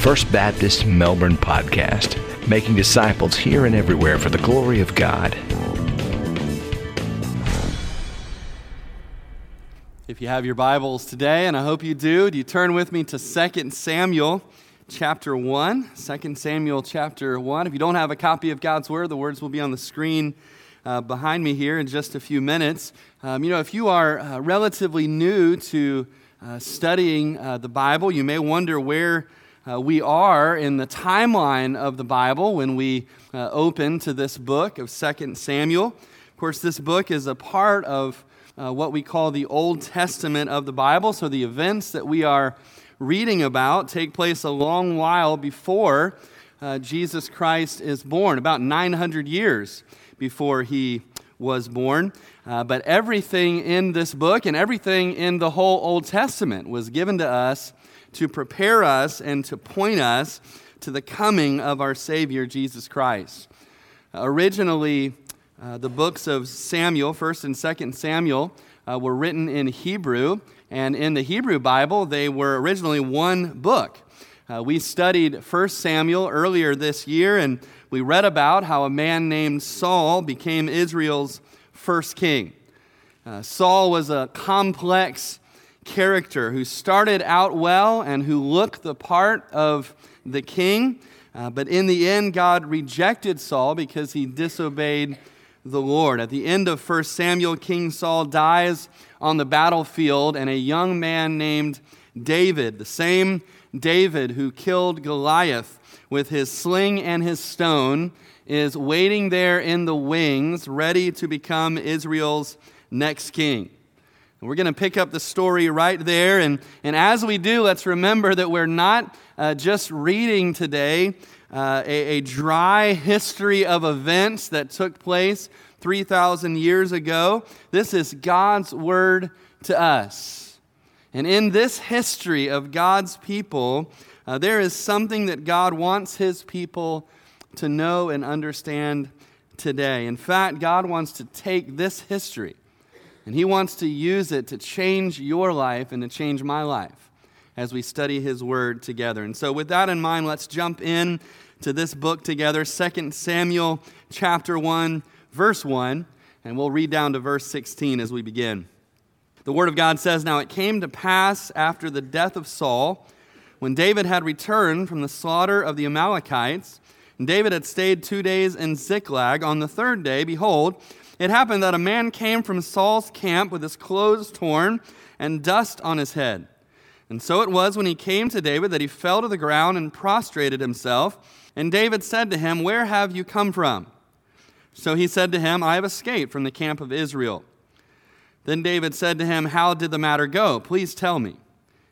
First Baptist Melbourne podcast, making disciples here and everywhere for the glory of God. If you have your Bibles today, and I hope you do, do you turn with me to 2 Samuel chapter 1? 2 Samuel chapter 1. If you don't have a copy of God's Word, the words will be on the screen uh, behind me here in just a few minutes. Um, you know, if you are uh, relatively new to uh, studying uh, the Bible, you may wonder where uh, we are in the timeline of the Bible when we uh, open to this book of 2 Samuel. Of course, this book is a part of what we call the Old Testament of the Bible, so the events that we are reading about take place a long while before Jesus Christ is born, about 900 years before he was born. Uh, but everything in this book and everything in the whole Old Testament was given to us to prepare us and to point us to the coming of our Savior, Jesus Christ. Originally, uh, the books of Samuel, 1st and 2nd Samuel, uh, were written in Hebrew. And in the Hebrew Bible, they were originally one book. Uh, we studied 1 Samuel earlier this year, and we read about how a man named Saul became Israel's first king. Uh, Saul was a complex character who started out well and who looked the part of the king, uh, but in the end, God rejected Saul because he disobeyed the Lord. At the end of 1 Samuel, King Saul dies on the battlefield, and a young man named David, the same David who killed Goliath, with his sling and his stone, is waiting there in the wings, ready to become Israel's next king. And we're going to pick up the story right there. And, and as we do, let's remember that we're not uh, just reading today uh, a, a dry history of events that took place 3,000 years ago. This is God's word to us. And in this history of God's people, uh, there is something that God wants his people to know and understand today. In fact, God wants to take this history and he wants to use it to change your life and to change my life as we study his word together. And so with that in mind, let's jump in to this book together, 2 Samuel chapter 1, verse 1, and we'll read down to verse 16 as we begin. The word of God says, Now it came to pass after the death of Saul when David had returned from the slaughter of the Amalekites, and David had stayed two days in Ziklag, on the third day, behold, it happened that a man came from Saul's camp with his clothes torn and dust on his head. And so it was when he came to David that he fell to the ground and prostrated himself. And David said to him, Where have you come from? So he said to him, I have escaped from the camp of Israel. Then David said to him, How did the matter go? Please tell me.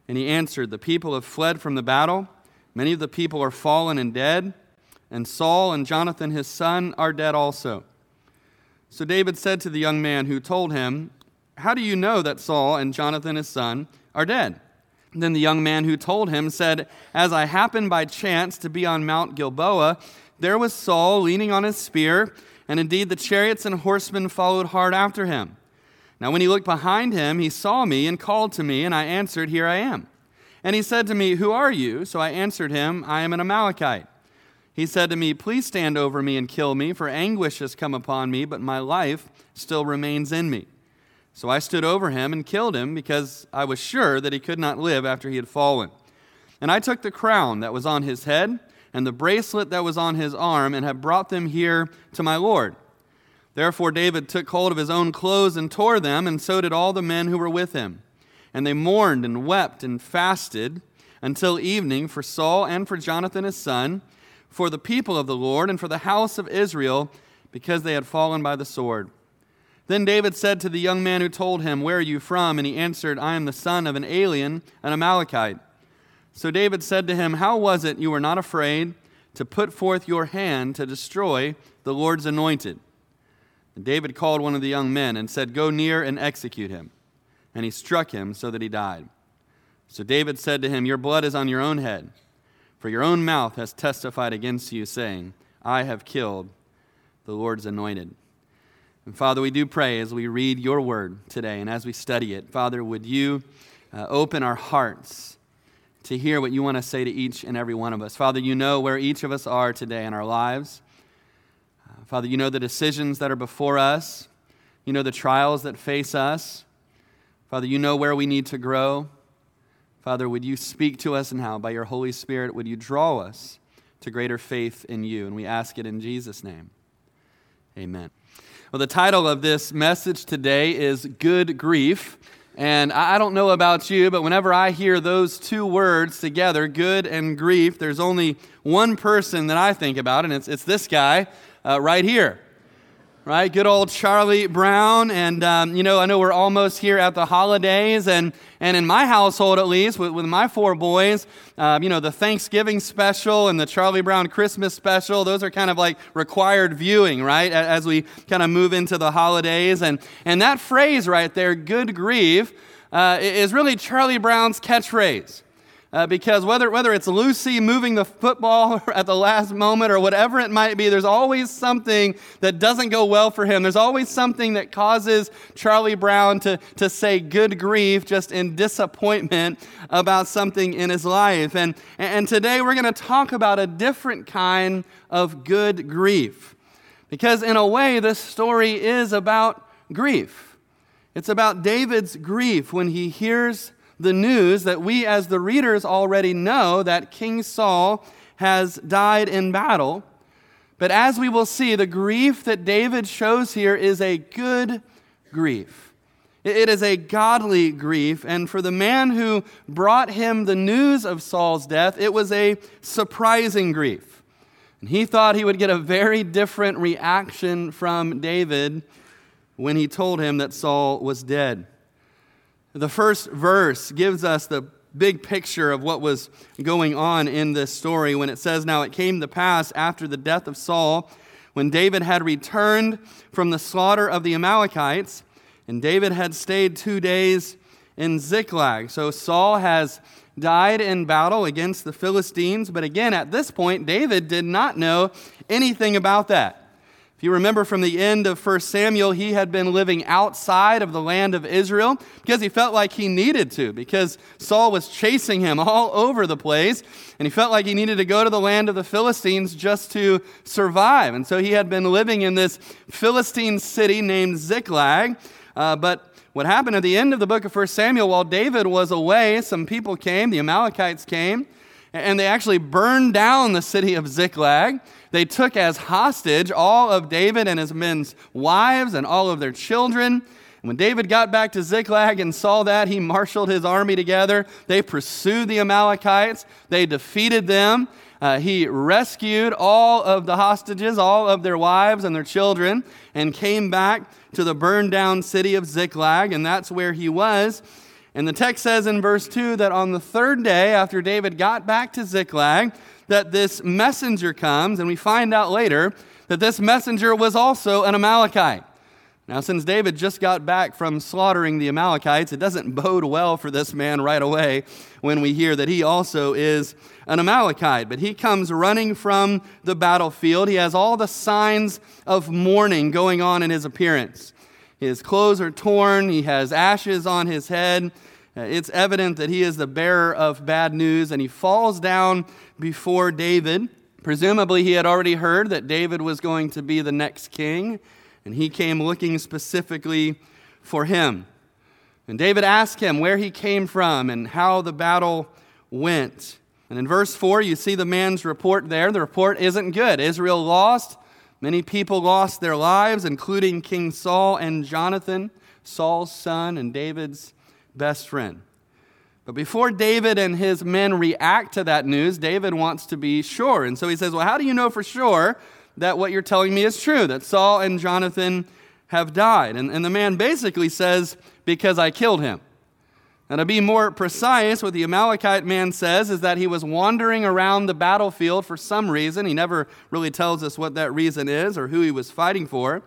And he answered, The people have fled from the battle. Many of the people are fallen and dead, and Saul and Jonathan his son are dead also. So David said to the young man who told him, How do you know that Saul and Jonathan his son are dead? Then the young man who told him said, As I happened by chance to be on Mount Gilboa, there was Saul leaning on his spear, and indeed the chariots and horsemen followed hard after him. Now, when he looked behind him, he saw me and called to me, and I answered, Here I am. And he said to me, Who are you? So I answered him, I am an Amalekite. He said to me, Please stand over me and kill me, for anguish has come upon me, but my life still remains in me. So I stood over him and killed him, because I was sure that he could not live after he had fallen. And I took the crown that was on his head and the bracelet that was on his arm, and have brought them here to my Lord. Therefore, David took hold of his own clothes and tore them, and so did all the men who were with him. And they mourned and wept and fasted until evening for Saul and for Jonathan his son, for the people of the Lord, and for the house of Israel, because they had fallen by the sword. Then David said to the young man who told him, Where are you from? And he answered, I am the son of an alien, an Amalekite. So David said to him, How was it you were not afraid to put forth your hand to destroy the Lord's anointed? And David called one of the young men and said, Go near and execute him. And he struck him so that he died. So David said to him, Your blood is on your own head, for your own mouth has testified against you, saying, I have killed the Lord's anointed. And Father, we do pray as we read your word today and as we study it, Father, would you uh, open our hearts to hear what you want to say to each and every one of us. Father, you know where each of us are today in our lives. Uh, Father, you know the decisions that are before us, you know the trials that face us. Father, you know where we need to grow. Father, would you speak to us and how? By your Holy Spirit, would you draw us to greater faith in you? And we ask it in Jesus' name. Amen. Well, the title of this message today is Good Grief. And I don't know about you, but whenever I hear those two words together, good and grief, there's only one person that I think about, and it's, it's this guy uh, right here right? Good old Charlie Brown. And, um, you know, I know we're almost here at the holidays. And, and in my household, at least, with, with my four boys, uh, you know, the Thanksgiving special and the Charlie Brown Christmas special, those are kind of like required viewing, right? As we kind of move into the holidays. And, and that phrase right there, good grief, uh, is really Charlie Brown's catchphrase. Uh, because whether, whether it's Lucy moving the football at the last moment or whatever it might be, there's always something that doesn't go well for him. There's always something that causes Charlie Brown to, to say good grief just in disappointment about something in his life. And, and today we're going to talk about a different kind of good grief. Because in a way, this story is about grief. It's about David's grief when he hears the news that we, as the readers, already know that King Saul has died in battle. But as we will see, the grief that David shows here is a good grief. It is a godly grief. And for the man who brought him the news of Saul's death, it was a surprising grief. And he thought he would get a very different reaction from David when he told him that Saul was dead. The first verse gives us the big picture of what was going on in this story when it says, Now it came to pass after the death of Saul, when David had returned from the slaughter of the Amalekites, and David had stayed two days in Ziklag. So Saul has died in battle against the Philistines, but again, at this point, David did not know anything about that. If you remember from the end of 1 Samuel, he had been living outside of the land of Israel because he felt like he needed to, because Saul was chasing him all over the place, and he felt like he needed to go to the land of the Philistines just to survive. And so he had been living in this Philistine city named Ziklag. Uh, but what happened at the end of the book of 1 Samuel, while David was away, some people came, the Amalekites came, and they actually burned down the city of Ziklag. They took as hostage all of David and his men's wives and all of their children. And when David got back to Ziklag and saw that, he marshaled his army together. They pursued the Amalekites, they defeated them. Uh, he rescued all of the hostages, all of their wives and their children, and came back to the burned down city of Ziklag, and that's where he was. And the text says in verse 2 that on the third day after David got back to Ziklag, that this messenger comes, and we find out later that this messenger was also an Amalekite. Now, since David just got back from slaughtering the Amalekites, it doesn't bode well for this man right away when we hear that he also is an Amalekite. But he comes running from the battlefield. He has all the signs of mourning going on in his appearance. His clothes are torn, he has ashes on his head. Uh, it's evident that he is the bearer of bad news, and he falls down before David. Presumably, he had already heard that David was going to be the next king, and he came looking specifically for him. And David asked him where he came from and how the battle went. And in verse 4, you see the man's report there. The report isn't good. Israel lost. Many people lost their lives, including King Saul and Jonathan, Saul's son and David's best friend. But before David and his men react to that news, David wants to be sure. And so he says, Well, how do you know for sure that what you're telling me is true, that Saul and Jonathan have died? And, and the man basically says, Because I killed him. Now, to be more precise, what the Amalekite man says is that he was wandering around the battlefield for some reason. He never really tells us what that reason is or who he was fighting for.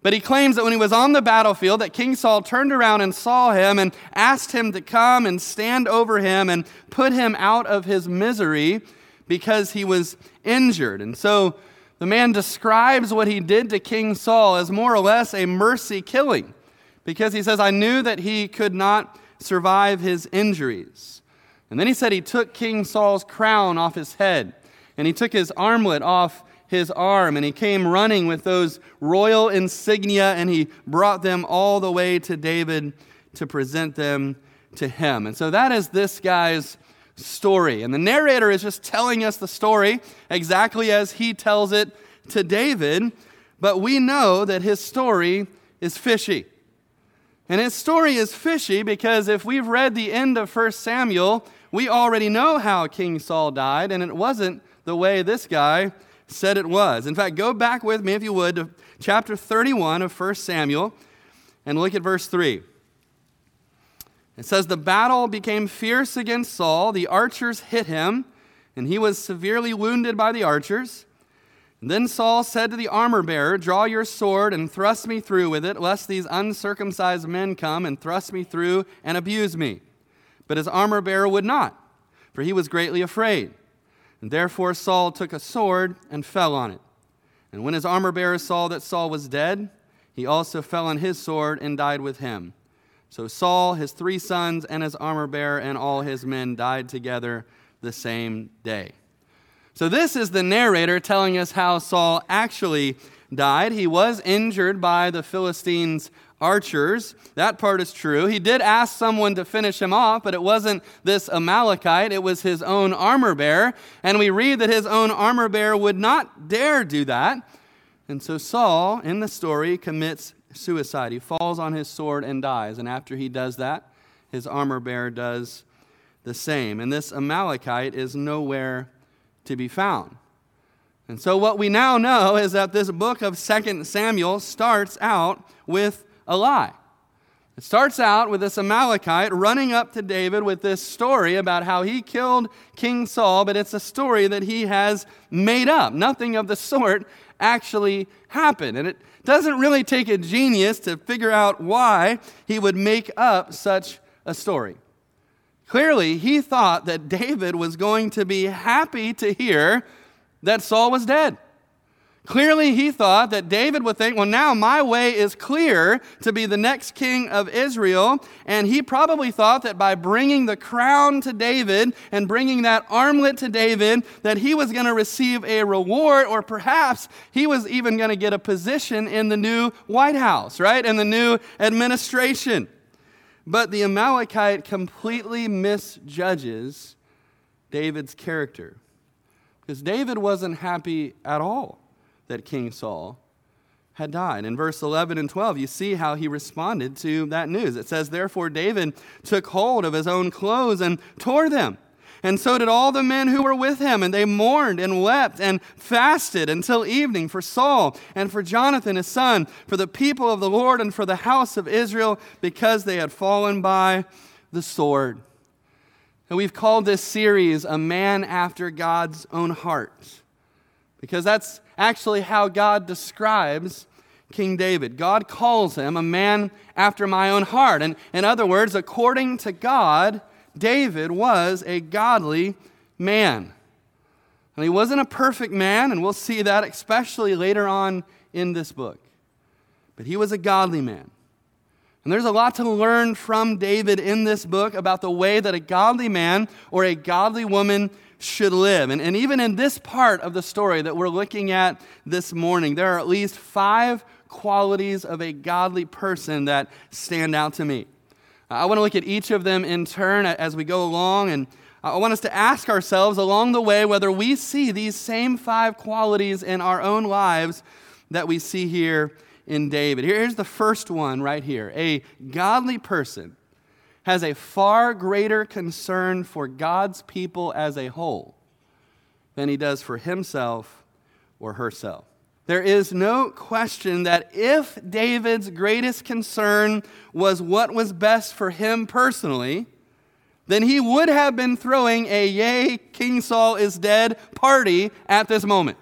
But he claims that when he was on the battlefield, that King Saul turned around and saw him and asked him to come and stand over him and put him out of his misery because he was injured. And so the man describes what he did to King Saul as more or less a mercy killing because he says, I knew that he could not survive his injuries. And then he said he took King Saul's crown off his head, and he took his armlet off his arm, and he came running with those royal insignia, and he brought them all the way to David to present them to him. And so that is this guy's story. And the narrator is just telling us the story exactly as he tells it to David, but we know that his story is fishy. And his story is fishy because if we've read the end of 1 Samuel, we already know how King Saul died, and it wasn't the way this guy said it was. In fact, go back with me, if you would, to chapter 31 of 1 Samuel and look at verse 3. It says, The battle became fierce against Saul. The archers hit him, and he was severely wounded by the archers. Then Saul said to the armor bearer, Draw your sword and thrust me through with it, lest these uncircumcised men come and thrust me through and abuse me. But his armor bearer would not, for he was greatly afraid. And therefore Saul took a sword and fell on it. And when his armor bearer saw that Saul was dead, he also fell on his sword and died with him. So Saul, his three sons, and his armor bearer, and all his men died together the same day. So this is the narrator telling us how Saul actually died. He was injured by the Philistines' archers. That part is true. He did ask someone to finish him off, but it wasn't this Amalekite, it was his own armor bearer. And we read that his own armor bearer would not dare do that. And so Saul, in the story, commits suicide. He falls on his sword and dies. And after he does that, his armor bearer does the same. And this Amalekite is nowhere to be found. And so, what we now know is that this book of 2 Samuel starts out with a lie. It starts out with this Amalekite running up to David with this story about how he killed King Saul, but it's a story that he has made up. Nothing of the sort actually happened. And it doesn't really take a genius to figure out why he would make up such a story. Clearly, he thought that David was going to be happy to hear that Saul was dead. Clearly, he thought that David would think, well, now my way is clear to be the next king of Israel. And he probably thought that by bringing the crown to David and bringing that armlet to David, that he was going to receive a reward, or perhaps he was even going to get a position in the new White House, right? In the new administration. But the Amalekite completely misjudges David's character. Because David wasn't happy at all that King Saul had died. In verse 11 and 12, you see how he responded to that news. It says, Therefore, David took hold of his own clothes and tore them. And so did all the men who were with him, and they mourned and wept and fasted until evening for Saul and for Jonathan his son, for the people of the Lord and for the house of Israel, because they had fallen by the sword. And we've called this series A Man After God's Own Heart, because that's actually how God describes King David. God calls him a man after my own heart. And in other words, according to God, David was a godly man. And he wasn't a perfect man, and we'll see that especially later on in this book. But he was a godly man. And there's a lot to learn from David in this book about the way that a godly man or a godly woman should live. And, and even in this part of the story that we're looking at this morning, there are at least five qualities of a godly person that stand out to me. I want to look at each of them in turn as we go along, and I want us to ask ourselves along the way whether we see these same five qualities in our own lives that we see here in David. Here's the first one right here a godly person has a far greater concern for God's people as a whole than he does for himself or herself. There is no question that if David's greatest concern was what was best for him personally, then he would have been throwing a Yay, King Saul is dead party at this moment.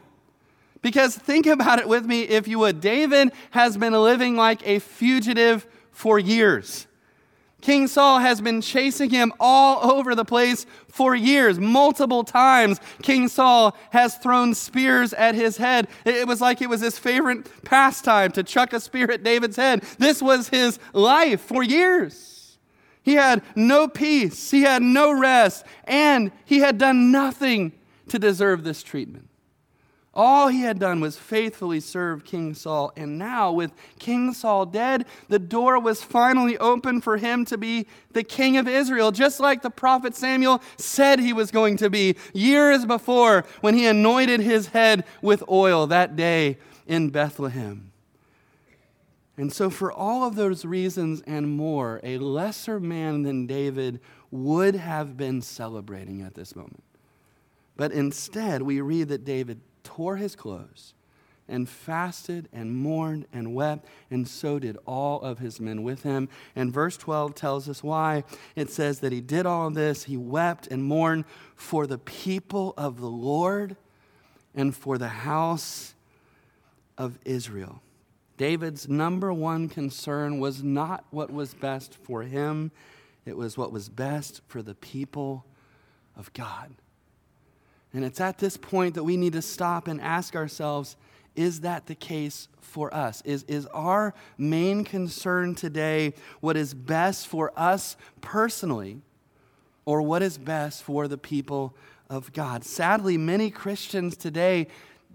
Because think about it with me, if you would. David has been living like a fugitive for years. King Saul has been chasing him all over the place for years. Multiple times, King Saul has thrown spears at his head. It was like it was his favorite pastime to chuck a spear at David's head. This was his life for years. He had no peace, he had no rest, and he had done nothing to deserve this treatment. All he had done was faithfully serve King Saul. And now, with King Saul dead, the door was finally open for him to be the king of Israel, just like the prophet Samuel said he was going to be years before when he anointed his head with oil that day in Bethlehem. And so, for all of those reasons and more, a lesser man than David would have been celebrating at this moment. But instead, we read that David tore his clothes and fasted and mourned and wept, and so did all of his men with him. And verse 12 tells us why. It says that he did all this, he wept and mourned for the people of the Lord and for the house of Israel. David's number one concern was not what was best for him, it was what was best for the people of God. And it's at this point that we need to stop and ask ourselves is that the case for us? Is, is our main concern today what is best for us personally or what is best for the people of God? Sadly, many Christians today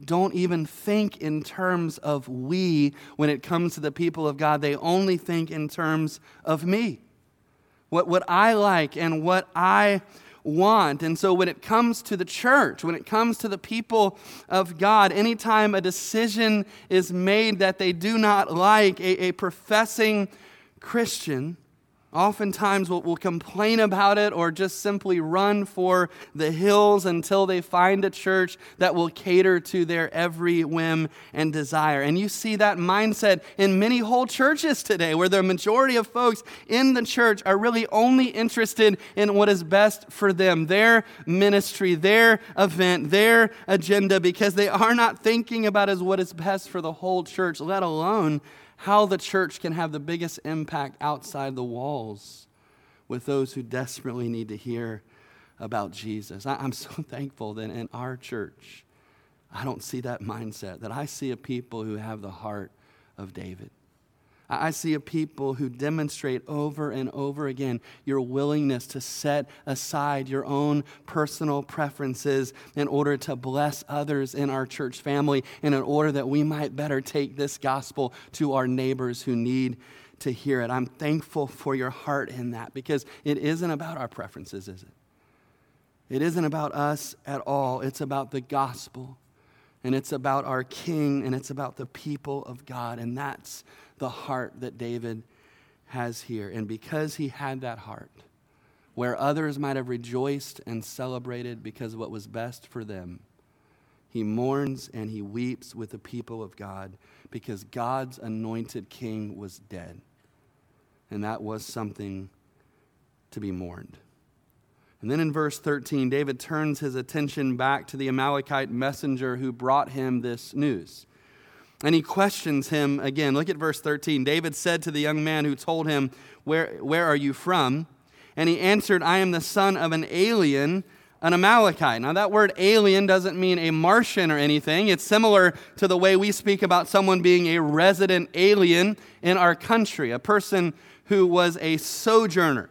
don't even think in terms of we when it comes to the people of God. They only think in terms of me. What, what I like and what I want. And so when it comes to the church, when it comes to the people of God, anytime a decision is made that they do not like, a, a professing Christian, Oftentimes, we'll, we'll, complain about it or just simply run for the hills until they find a church that will cater to their every whim and desire. And you see that mindset in many whole churches today, where the majority of folks in the church are really only interested in what is best for them, their ministry, their event, their agenda, because they are not thinking about as what is best for the whole church, let alone how the church can have the biggest impact outside the walls with those who desperately need to hear about Jesus. I'm so thankful that in our church, I don't see that mindset, that I see a people who have the heart of David. I see a people who demonstrate over and over again your willingness to set aside your own personal preferences in order to bless others in our church family and in order that we might better take this gospel to our neighbors who need to hear it. I'm thankful for your heart in that because it isn't about our preferences, is it? It isn't about us at all. It's about the gospel and it's about our king and it's about the people of God. And that's the heart that David has here. And because he had that heart, where others might have rejoiced and celebrated because of what was best for them, he mourns and he weeps with the people of God because God's anointed king was dead. And that was something to be mourned. And then in verse 13, David turns his attention back to the Amalekite messenger who brought him this news. And he questions him again. Look at verse 13. David said to the young man who told him, Where, where are you from? And he answered, I am the son of an alien, an Amalekite. Now, that word alien doesn't mean a Martian or anything. It's similar to the way we speak about someone being a resident alien in our country, a person who was a sojourner.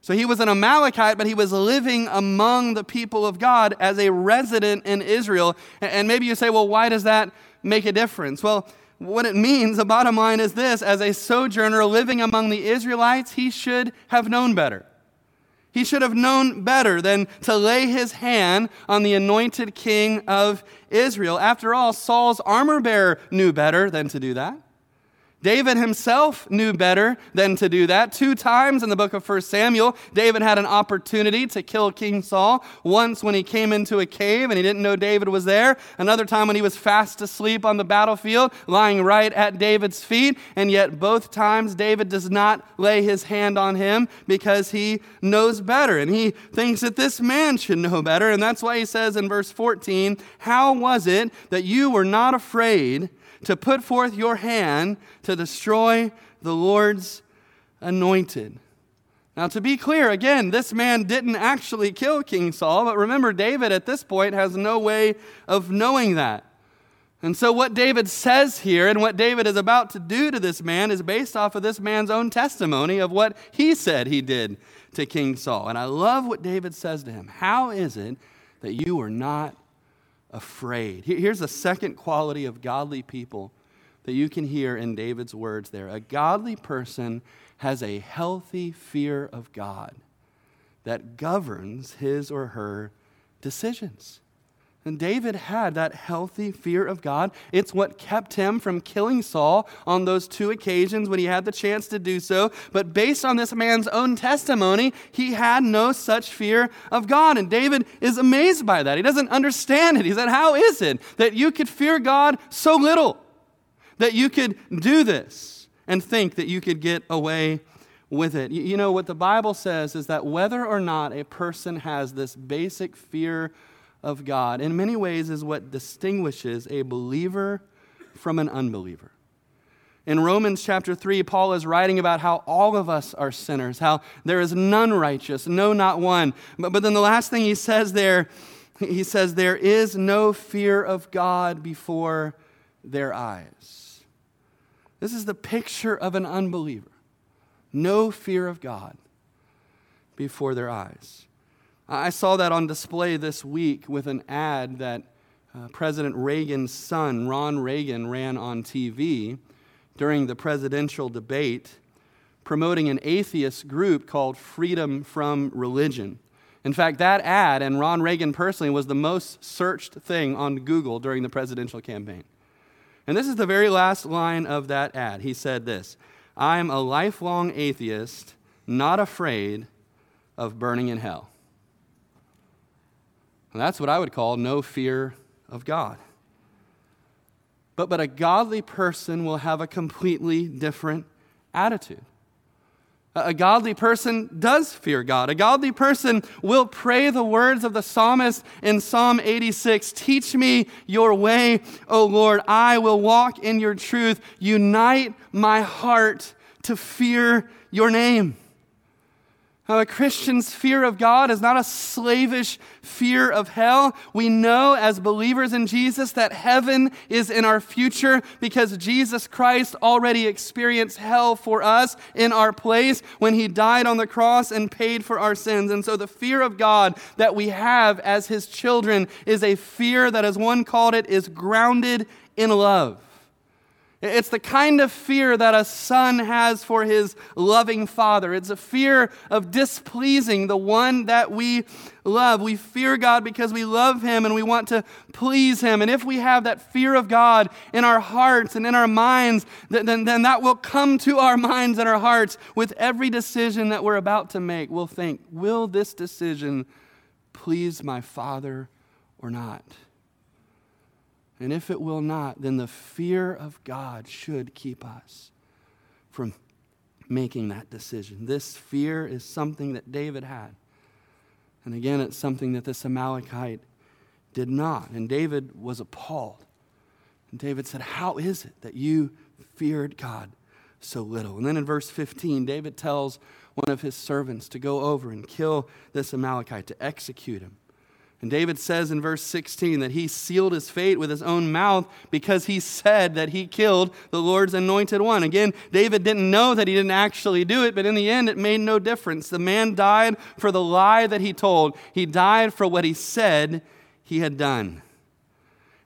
So he was an Amalekite, but he was living among the people of God as a resident in Israel. And maybe you say, well, why does that make a difference? Well, what it means, the bottom line is this as a sojourner living among the Israelites, he should have known better. He should have known better than to lay his hand on the anointed king of Israel. After all, Saul's armor bearer knew better than to do that. David himself knew better than to do that. Two times in the book of 1 Samuel, David had an opportunity to kill King Saul. Once when he came into a cave and he didn't know David was there. Another time when he was fast asleep on the battlefield, lying right at David's feet. And yet, both times, David does not lay his hand on him because he knows better. And he thinks that this man should know better. And that's why he says in verse 14, How was it that you were not afraid? To put forth your hand to destroy the Lord's anointed. Now, to be clear, again, this man didn't actually kill King Saul, but remember, David at this point has no way of knowing that. And so, what David says here and what David is about to do to this man is based off of this man's own testimony of what he said he did to King Saul. And I love what David says to him. How is it that you are not afraid? Here's a second quality of godly people that you can hear in David's words there. A godly person has a healthy fear of God that governs his or her decisions. And David had that healthy fear of God. It's what kept him from killing Saul on those two occasions when he had the chance to do so. But based on this man's own testimony, he had no such fear of God. And David is amazed by that. He doesn't understand it. He said, How is it that you could fear God so little? That you could do this and think that you could get away with it. You know, what the Bible says is that whether or not a person has this basic fear of God, in many ways, is what distinguishes a believer from an unbeliever. In Romans chapter 3, Paul is writing about how all of us are sinners, how there is none righteous, no, not one. But, but then the last thing he says there, he says, There is no fear of God before their eyes. This is the picture of an unbeliever. No fear of God before their eyes. I saw that on display this week with an ad that uh, President Reagan's son, Ron Reagan, ran on TV during the presidential debate promoting an atheist group called Freedom from Religion. In fact, that ad, and Ron Reagan personally, was the most searched thing on Google during the presidential campaign. And this is the very last line of that ad. He said this I am a lifelong atheist, not afraid of burning in hell. And that's what I would call no fear of God. But, but a godly person will have a completely different attitude. A godly person does fear God. A godly person will pray the words of the psalmist in Psalm 86 Teach me your way, O Lord. I will walk in your truth. Unite my heart to fear your name. Now, a Christian's fear of God is not a slavish fear of hell. We know as believers in Jesus that heaven is in our future because Jesus Christ already experienced hell for us in our place when he died on the cross and paid for our sins. And so the fear of God that we have as his children is a fear that, as one called it, is grounded in love. It's the kind of fear that a son has for his loving father. It's a fear of displeasing the one that we love. We fear God because we love him and we want to please him. And if we have that fear of God in our hearts and in our minds, then, then that will come to our minds and our hearts with every decision that we're about to make. We'll think, will this decision please my father or not? And if it will not, then the fear of God should keep us from making that decision. This fear is something that David had. And again, it's something that this Amalekite did not. And David was appalled. And David said, How is it that you feared God so little? And then in verse 15, David tells one of his servants to go over and kill this Amalekite, to execute him. And David says in verse 16 that he sealed his fate with his own mouth because he said that he killed the Lord's anointed one. Again, David didn't know that he didn't actually do it, but in the end, it made no difference. The man died for the lie that he told, he died for what he said he had done.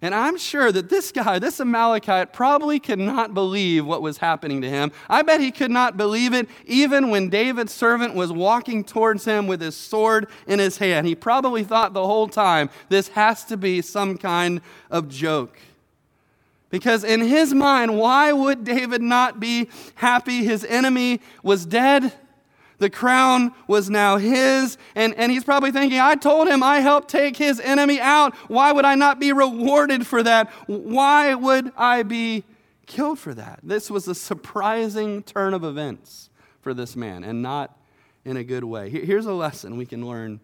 And I'm sure that this guy, this Amalekite, probably could not believe what was happening to him. I bet he could not believe it even when David's servant was walking towards him with his sword in his hand. He probably thought the whole time, this has to be some kind of joke. Because in his mind, why would David not be happy his enemy was dead? The crown was now his. And, and he's probably thinking, I told him I helped take his enemy out. Why would I not be rewarded for that? Why would I be killed for that? This was a surprising turn of events for this man, and not in a good way. Here's a lesson we can learn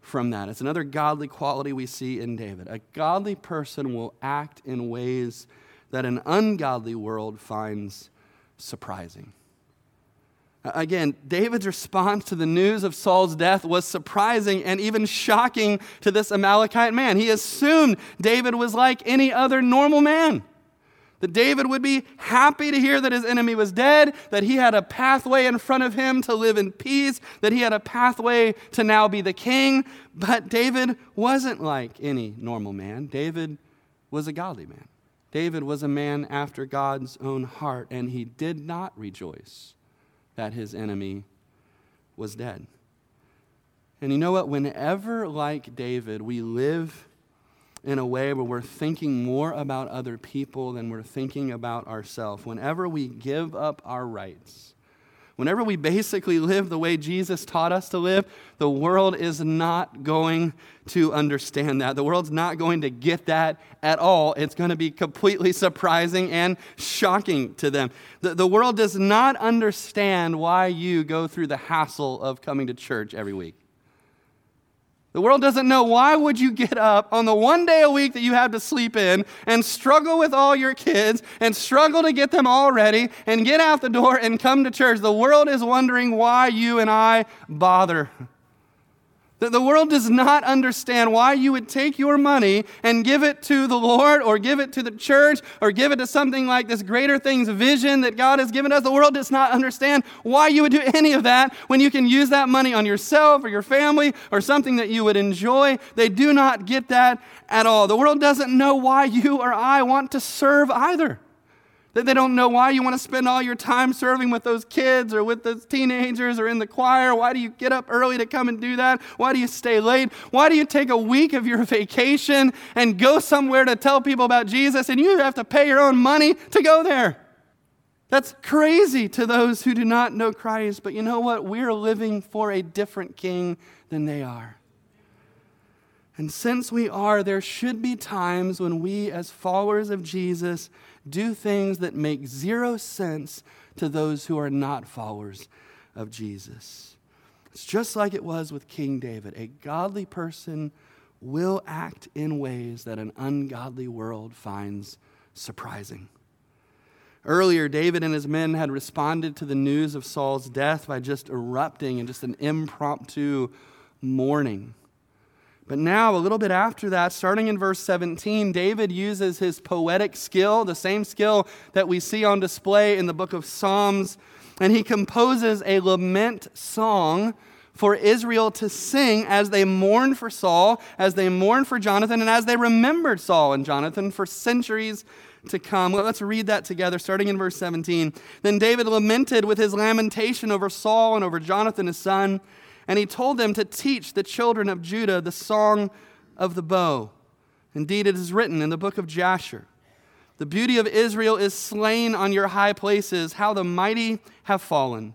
from that. It's another godly quality we see in David. A godly person will act in ways that an ungodly world finds surprising. Again, David's response to the news of Saul's death was surprising and even shocking to this Amalekite man. He assumed David was like any other normal man. That David would be happy to hear that his enemy was dead, that he had a pathway in front of him to live in peace, that he had a pathway to now be the king. But David wasn't like any normal man. David was a godly man. David was a man after God's own heart, and he did not rejoice that his enemy was dead. And you know what? Whenever, like David, we live in a way where we're thinking more about other people than we're thinking about ourselves, whenever we give up our rights, whenever we basically live the way Jesus taught us to live, the world is not going to understand that. The world's not going to get that at all. It's going to be completely surprising and shocking to them. The, the world does not understand why you go through the hassle of coming to church every week. The world doesn't know why would you get up on the one day a week that you have to sleep in and struggle with all your kids and struggle to get them all ready and get out the door and come to church. The world is wondering why you and I bother. That the world does not understand why you would take your money and give it to the Lord or give it to the church or give it to something like this greater things vision that God has given us. The world does not understand why you would do any of that when you can use that money on yourself or your family or something that you would enjoy. They do not get that at all. The world doesn't know why you or I want to serve either. That they don't know why you want to spend all your time serving with those kids or with those teenagers or in the choir. Why do you get up early to come and do that? Why do you stay late? Why do you take a week of your vacation and go somewhere to tell people about Jesus and you have to pay your own money to go there? That's crazy to those who do not know Christ. But you know what? We're living for a different king than they are. And since we are, there should be times when we, as followers of Jesus, do things that make zero sense to those who are not followers of Jesus. It's just like it was with King David. A godly person will act in ways that an ungodly world finds surprising. Earlier, David and his men had responded to the news of Saul's death by just erupting in just an impromptu mourning. But now, a little bit after that, starting in verse 17, David uses his poetic skill, the same skill that we see on display in the book of Psalms, and he composes a lament song for Israel to sing as they mourn for Saul, as they mourn for Jonathan, and as they remembered Saul and Jonathan for centuries to come. Let's read that together, starting in verse 17. Then David lamented with his lamentation over Saul and over Jonathan his son. And he told them to teach the children of Judah the song of the bow. Indeed, it is written in the book of Jasher The beauty of Israel is slain on your high places, how the mighty have fallen.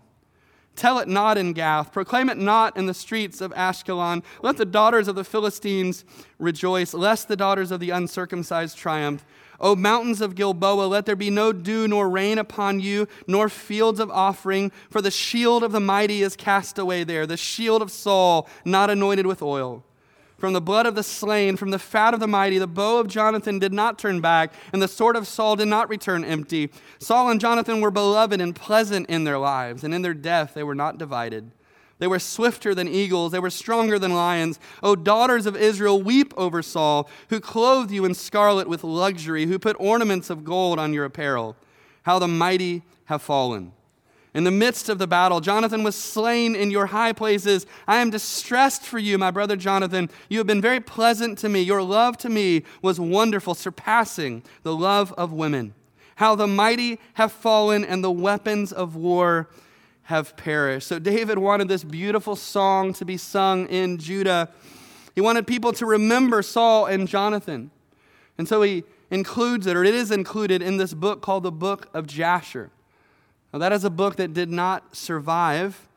Tell it not in Gath, proclaim it not in the streets of Ashkelon. Let the daughters of the Philistines rejoice, lest the daughters of the uncircumcised triumph. O mountains of Gilboa, let there be no dew nor rain upon you, nor fields of offering, for the shield of the mighty is cast away there, the shield of Saul, not anointed with oil. From the blood of the slain, from the fat of the mighty, the bow of Jonathan did not turn back, and the sword of Saul did not return empty. Saul and Jonathan were beloved and pleasant in their lives, and in their death they were not divided. They were swifter than eagles. They were stronger than lions. O daughters of Israel, weep over Saul, who clothed you in scarlet with luxury, who put ornaments of gold on your apparel. How the mighty have fallen. In the midst of the battle, Jonathan was slain in your high places. I am distressed for you, my brother Jonathan. You have been very pleasant to me. Your love to me was wonderful, surpassing the love of women. How the mighty have fallen and the weapons of war have perished. So David wanted this beautiful song to be sung in Judah. He wanted people to remember Saul and Jonathan. And so he includes it, or it is included in this book called the Book of Jasher. Now, that is a book that did not survive,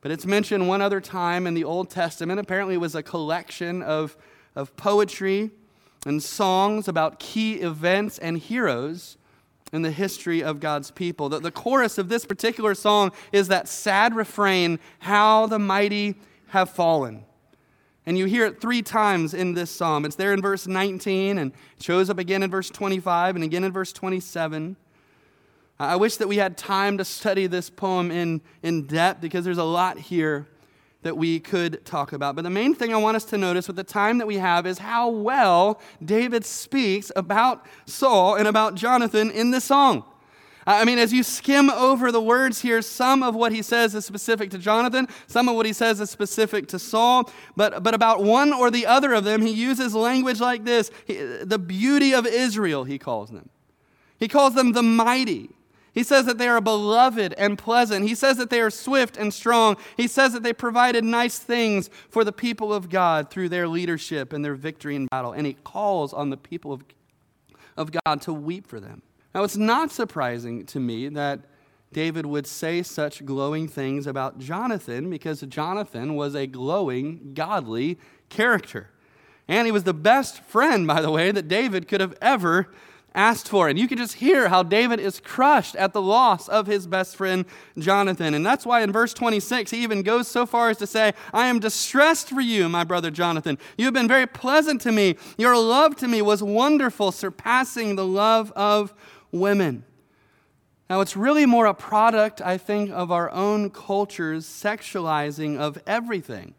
but it's mentioned one other time in the Old Testament. Apparently, it was a collection of, of poetry and songs about key events and heroes in the history of God's people. The, the chorus of this particular song is that sad refrain, How the mighty have fallen. And you hear it three times in this psalm. It's there in verse 19 and shows up again in verse 25 and again in verse 27. I wish that we had time to study this poem in, in depth because there's a lot here that we could talk about. But the main thing I want us to notice with the time that we have is how well David speaks about Saul and about Jonathan in this song. I mean, as you skim over the words here, some of what he says is specific to Jonathan, some of what he says is specific to Saul, but, but about one or the other of them, he uses language like this he, the beauty of Israel, he calls them. He calls them the mighty. He says that they are beloved and pleasant. He says that they are swift and strong. He says that they provided nice things for the people of God through their leadership and their victory in battle. And he calls on the people of, of God to weep for them. Now, it's not surprising to me that David would say such glowing things about Jonathan because Jonathan was a glowing, godly character. And he was the best friend, by the way, that David could have ever asked for. And you can just hear how David is crushed at the loss of his best friend Jonathan. And that's why in verse 26, he even goes so far as to say, I am distressed for you, my brother Jonathan. You have been very pleasant to me. Your love to me was wonderful, surpassing the love of women. Now, it's really more a product, I think, of our own culture's sexualizing of everything.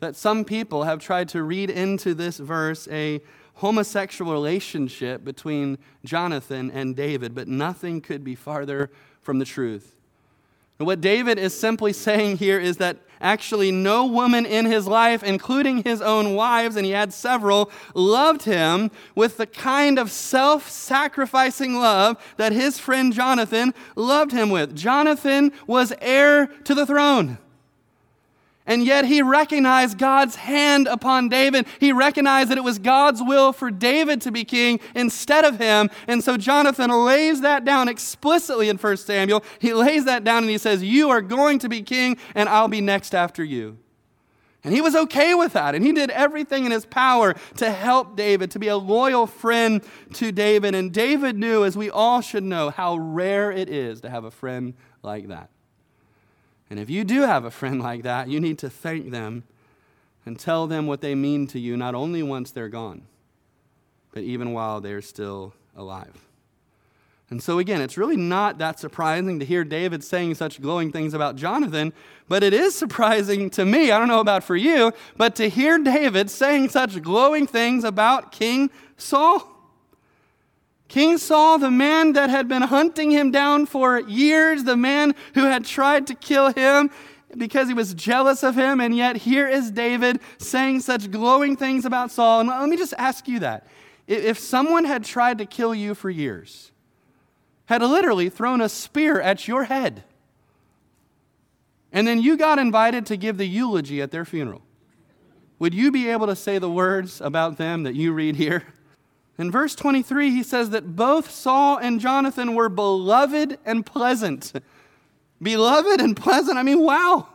That some people have tried to read into this verse a homosexual relationship between Jonathan and David, but nothing could be farther from the truth. And what David is simply saying here is that actually no woman in his life, including his own wives, and he had several, loved him with the kind of self sacrificing love that his friend Jonathan loved him with. Jonathan was heir to the throne. And yet he recognized God's hand upon David. He recognized that it was God's will for David to be king instead of him. And so Jonathan lays that down explicitly in 1 Samuel. He lays that down and he says, You are going to be king, and I'll be next after you. And he was okay with that. And he did everything in his power to help David, to be a loyal friend to David. And David knew, as we all should know, how rare it is to have a friend like that. And if you do have a friend like that, you need to thank them and tell them what they mean to you, not only once they're gone, but even while they're still alive. And so, again, it's really not that surprising to hear David saying such glowing things about Jonathan, but it is surprising to me, I don't know about for you, but to hear David saying such glowing things about King Saul. King Saul, the man that had been hunting him down for years, the man who had tried to kill him because he was jealous of him, and yet here is David saying such glowing things about Saul. And let me just ask you that. If someone had tried to kill you for years, had literally thrown a spear at your head, and then you got invited to give the eulogy at their funeral, would you be able to say the words about them that you read here? In verse 23, he says that both Saul and Jonathan were beloved and pleasant. beloved and pleasant. I mean, wow.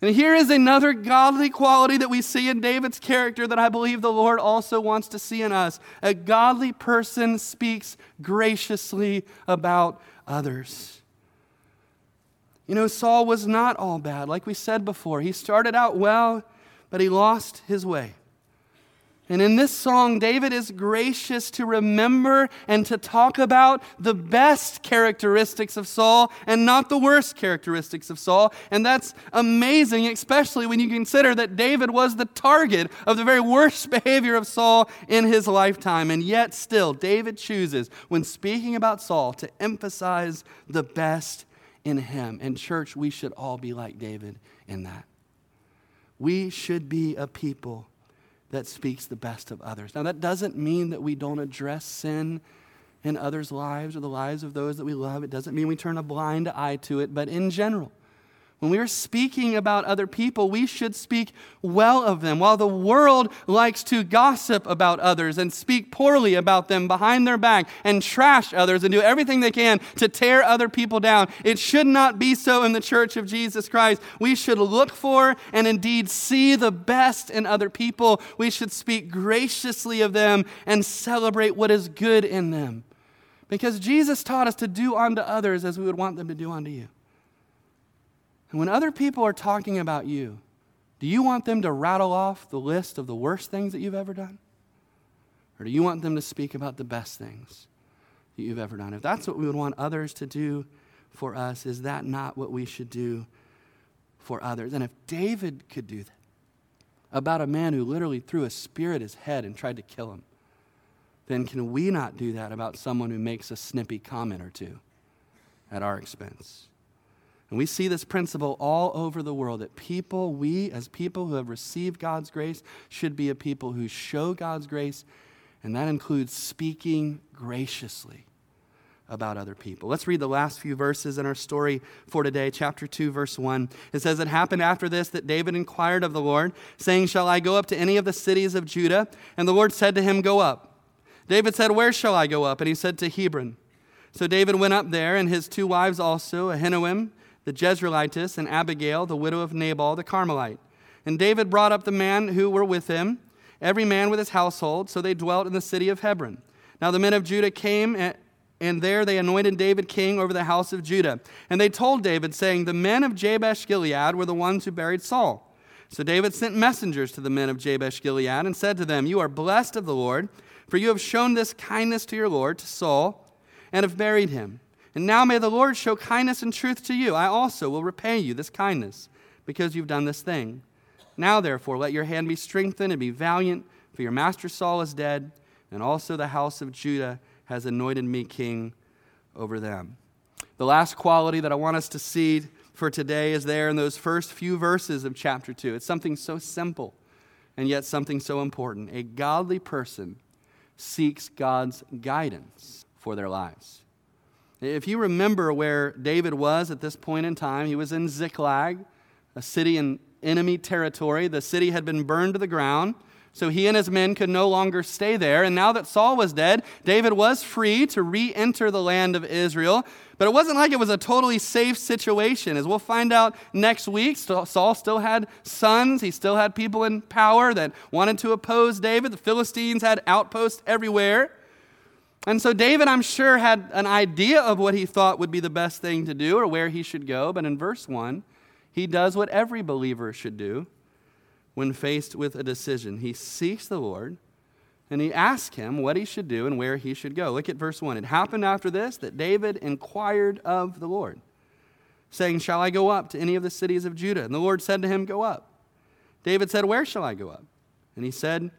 And here is another godly quality that we see in David's character that I believe the Lord also wants to see in us. A godly person speaks graciously about others. You know, Saul was not all bad. Like we said before, he started out well, but he lost his way. And in this song, David is gracious to remember and to talk about the best characteristics of Saul and not the worst characteristics of Saul. And that's amazing, especially when you consider that David was the target of the very worst behavior of Saul in his lifetime. And yet, still, David chooses, when speaking about Saul, to emphasize the best in him. And, church, we should all be like David in that. We should be a people that speaks the best of others. Now, that doesn't mean that we don't address sin in others' lives or the lives of those that we love. It doesn't mean we turn a blind eye to it, but in general, when we are speaking about other people, we should speak well of them. While the world likes to gossip about others and speak poorly about them behind their back and trash others and do everything they can to tear other people down, it should not be so in the church of Jesus Christ. We should look for and indeed see the best in other people. We should speak graciously of them and celebrate what is good in them. Because Jesus taught us to do unto others as we would want them to do unto you. And when other people are talking about you, do you want them to rattle off the list of the worst things that you've ever done? Or do you want them to speak about the best things? That you've ever done. If that's what we would want others to do for us, is that not what we should do for others? And if David could do that about a man who literally threw a spear at his head and tried to kill him, then can we not do that about someone who makes a snippy comment or two at our expense? And we see this principle all over the world that people, we as people who have received God's grace, should be a people who show God's grace, and that includes speaking graciously about other people. Let's read the last few verses in our story for today, chapter 2, verse 1. It says, It happened after this that David inquired of the Lord, saying, Shall I go up to any of the cities of Judah? And the Lord said to him, Go up. David said, Where shall I go up? And he said, To Hebron. So David went up there, and his two wives also, Ahinoam the Jezreelitess, and Abigail, the widow of Nabal the Carmelite. And David brought up the men who were with him, every man with his household, so they dwelt in the city of Hebron. Now the men of Judah came, and there they anointed David king over the house of Judah. And they told David, saying, The men of Jabesh Gilead were the ones who buried Saul. So David sent messengers to the men of Jabesh Gilead and said to them, You are blessed of the Lord, for you have shown this kindness to your Lord, to Saul, and have buried him. And now may the Lord show kindness and truth to you. I also will repay you this kindness, because you've done this thing. Now, therefore, let your hand be strengthened and be valiant, for your master Saul is dead, and also the house of Judah has anointed me king over them. The last quality that I want us to see for today is there in those first few verses of chapter 2. It's something so simple and yet something so important. A godly person seeks God's guidance for their lives. If you remember where David was at this point in time, he was in Ziklag, a city in enemy territory. The city had been burned to the ground, so he and his men could no longer stay there. And now that Saul was dead, David was free to re enter the land of Israel. But it wasn't like it was a totally safe situation. As we'll find out next week, Saul still had sons. He still had people in power that wanted to oppose David. The Philistines had outposts everywhere. And so David, I'm sure, had an idea of what he thought would be the best thing to do or where he should go. But in verse 1, he does what every believer should do when faced with a decision. He seeks the Lord and he asks him what he should do and where he should go. Look at verse 1. It happened after this that David inquired of the Lord, saying, Shall I go up to any of the cities of Judah? And the Lord said to him, Go up. David said, Where shall I go up? And he said,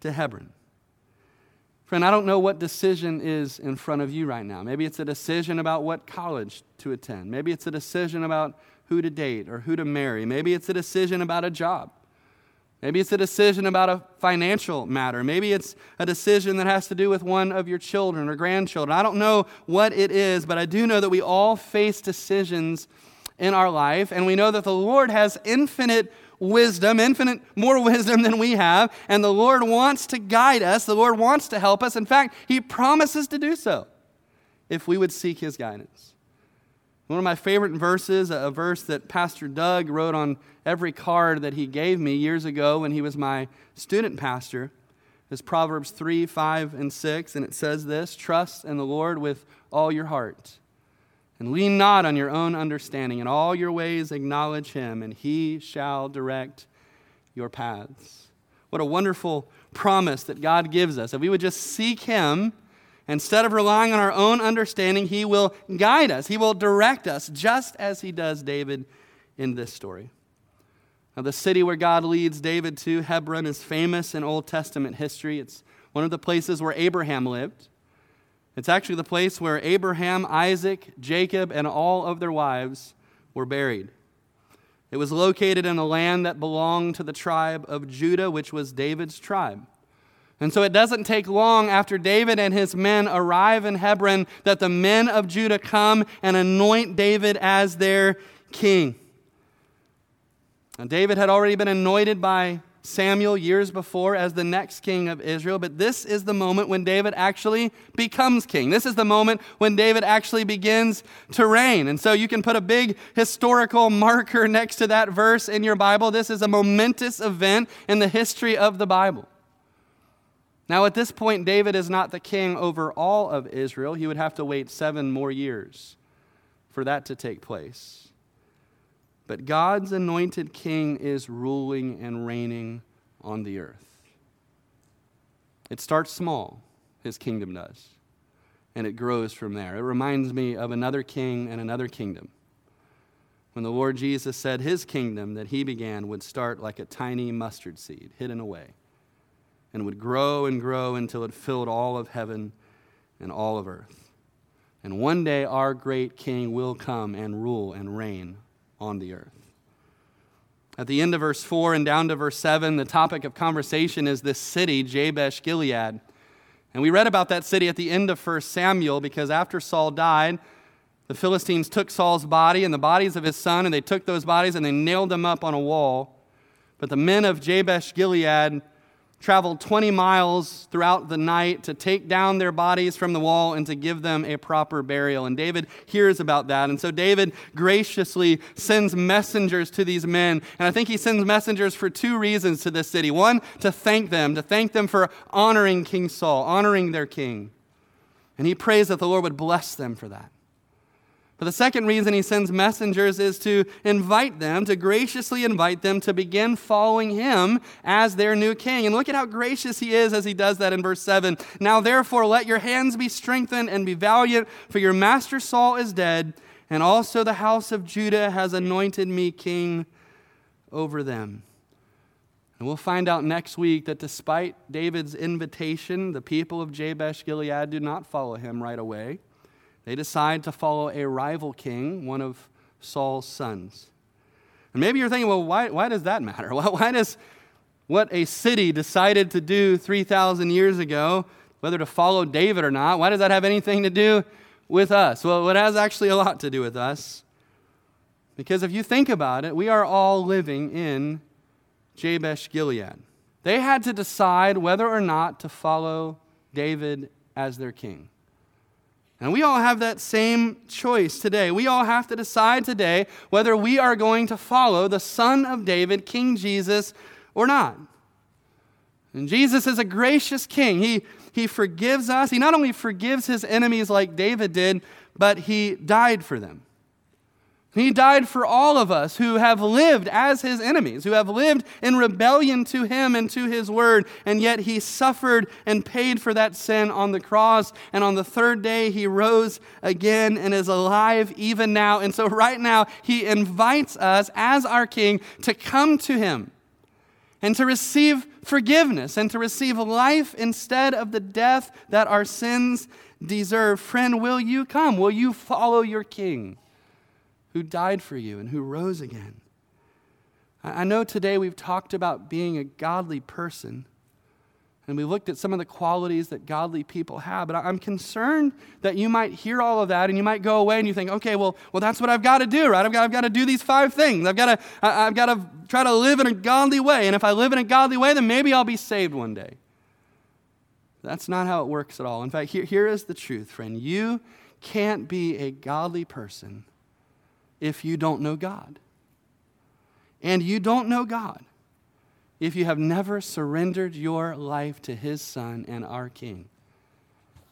To Hebron. Friend, I don't know what decision is in front of you right now. Maybe it's a decision about what college to attend. Maybe it's a decision about who to date or who to marry. Maybe it's a decision about a job. Maybe it's a decision about a financial matter. Maybe it's a decision that has to do with one of your children or grandchildren. I don't know what it is, but I do know that we all face decisions in our life, and we know that the Lord has infinite wisdom, infinite more wisdom than we have, and the Lord wants to guide us. The Lord wants to help us. In fact, He promises to do so if we would seek His guidance. One of my favorite verses, a verse that Pastor Doug wrote on every card that he gave me years ago when he was my student pastor, is Proverbs 3, 5, and 6. And it says this Trust in the Lord with all your heart and lean not on your own understanding. In all your ways acknowledge him, and he shall direct your paths. What a wonderful promise that God gives us. If we would just seek him, instead of relying on our own understanding, he will guide us, he will direct us, just as he does David in this story. Now, the city where God leads David to, Hebron, is famous in Old Testament history. It's one of the places where Abraham lived. It's actually the place where Abraham, Isaac, Jacob, and all of their wives were buried. It was located in a land that belonged to the tribe of Judah, which was David's tribe. And so it doesn't take long after David and his men arrive in Hebron that the men of Judah come and anoint David as their king. Now, David had already been anointed by Samuel years before as the next king of Israel, but this is the moment when David actually becomes king. This is the moment when David actually begins to reign. And so you can put a big historical marker next to that verse in your Bible. This is a momentous event in the history of the Bible. Now, at this point, David is not the king over all of Israel. He would have to wait seven more years for that to take place. But God's anointed king is ruling and reigning on the earth. It starts small, his kingdom does. and it grows from there. It reminds me of another king and another kingdom. When the Lord Jesus said his kingdom that he began would start like a tiny mustard seed hidden away and would grow and grow until it filled all of heaven and all of earth. And one day our great king will come and rule and reign on the earth. At the end of verse 4 and down to verse 7, the topic of conversation is this city, Jabesh Gilead. And we read about that city at the end of 1 Samuel because after Saul died, the Philistines took Saul's body and the bodies of his son, and they took those bodies and they nailed them up on a wall. But the men of Jabesh Gilead traveled 20 miles throughout the night to take down their bodies from the wall and to give them a proper burial. And David hears about that. And so David graciously sends messengers to these men. And I think he sends messengers for two reasons to this city. One, to thank them, to thank them for honoring King Saul, honoring their king. And he prays that the Lord would bless them for that. But the second reason he sends messengers is to invite them, to graciously invite them to begin following him as their new king. And look at how gracious he is as he does that in verse 7. Now, therefore, let your hands be strengthened and be valiant, for your master Saul is dead, and also the house of Judah has anointed me king over them. And we'll find out next week that despite David's invitation, the people of Jabesh Gilead do not follow him right away. They decide to follow a rival king, one of Saul's sons. And maybe you're thinking, well, why, why does that matter? Why does what a city decided to do 3,000 years ago, whether to follow David or not, why does that have anything to do with us? Well, it has actually a lot to do with us. Because if you think about it, we are all living in Jabesh Gilead. They had to decide whether or not to follow David as their king. And we all have that same choice today. We all have to decide today whether we are going to follow the Son of David, King Jesus, or not. And Jesus is a gracious king. He, he forgives us. He not only forgives his enemies like David did, but he died for them. He died for all of us who have lived as his enemies, who have lived in rebellion to him and to his word, and yet he suffered and paid for that sin on the cross. And on the third day, he rose again and is alive even now. And so, right now, he invites us as our king to come to him and to receive forgiveness and to receive life instead of the death that our sins deserve. Friend, will you come? Will you follow your king? Who died for you and who rose again. I know today we've talked about being a godly person. And we looked at some of the qualities that godly people have. But I'm concerned that you might hear all of that and you might go away and you think, okay, well, well that's what I've got to do, right? I've got, I've got to do these five things. I've got, to, I've got to try to live in a godly way. And if I live in a godly way, then maybe I'll be saved one day. That's not how it works at all. In fact, here, here is the truth, friend. You can't be a godly person if you don't know God. And you don't know God if you have never surrendered your life to His Son and our King,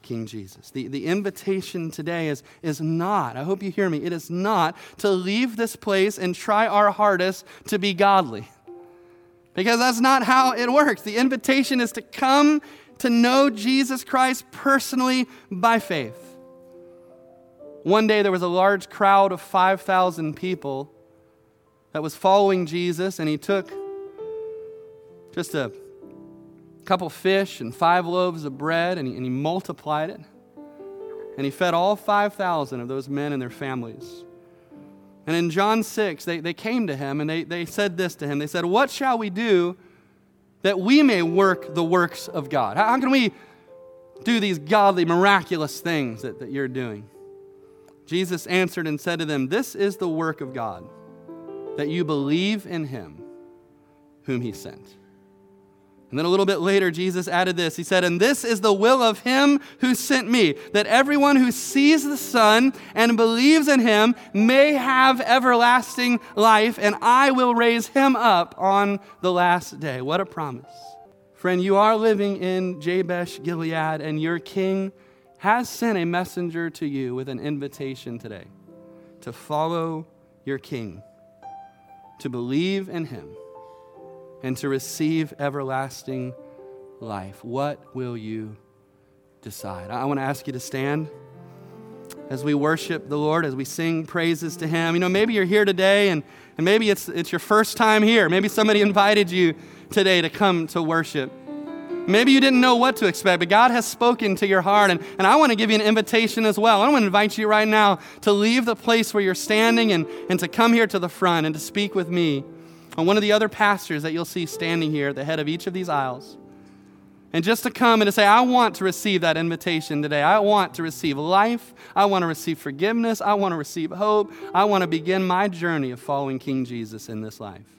King Jesus. The, the invitation today is, is not, I hope you hear me, it is not to leave this place and try our hardest to be godly. Because that's not how it works. The invitation is to come to know Jesus Christ personally by faith. One day there was a large crowd of 5,000 people that was following Jesus, and he took just a couple fish and five loaves of bread, and he, and he multiplied it. And he fed all 5,000 of those men and their families. And in John 6, they, they came to him and they, they said this to him. They said, What shall we do that we may work the works of God? How, how can we do these godly, miraculous things that, that you're doing? Jesus answered and said to them, This is the work of God, that you believe in him whom he sent. And then a little bit later, Jesus added this. He said, And this is the will of him who sent me, that everyone who sees the Son and believes in him may have everlasting life, and I will raise him up on the last day. What a promise. Friend, you are living in Jabesh Gilead, and your king has sent a messenger to you with an invitation today to follow your King, to believe in him, and to receive everlasting life. What will you decide. I want to ask you to stand as we worship the Lord, as we sing praises to Him. You know, maybe you're here today and, and maybe it's, it's your first time here. Maybe somebody invited you today to come to worship. Maybe you didn't know what to expect, but God has spoken to your heart. And, and I want to give you an invitation as well. I want to invite you right now to leave the place where you're standing and, and to come here to the front and to speak with me on one of the other pastors that you'll see standing here at the head of each of these aisles. And just to come and to say, I want to receive that invitation today. I want to receive life. I want to receive forgiveness. I want to receive hope. I want to begin my journey of following King Jesus in this life.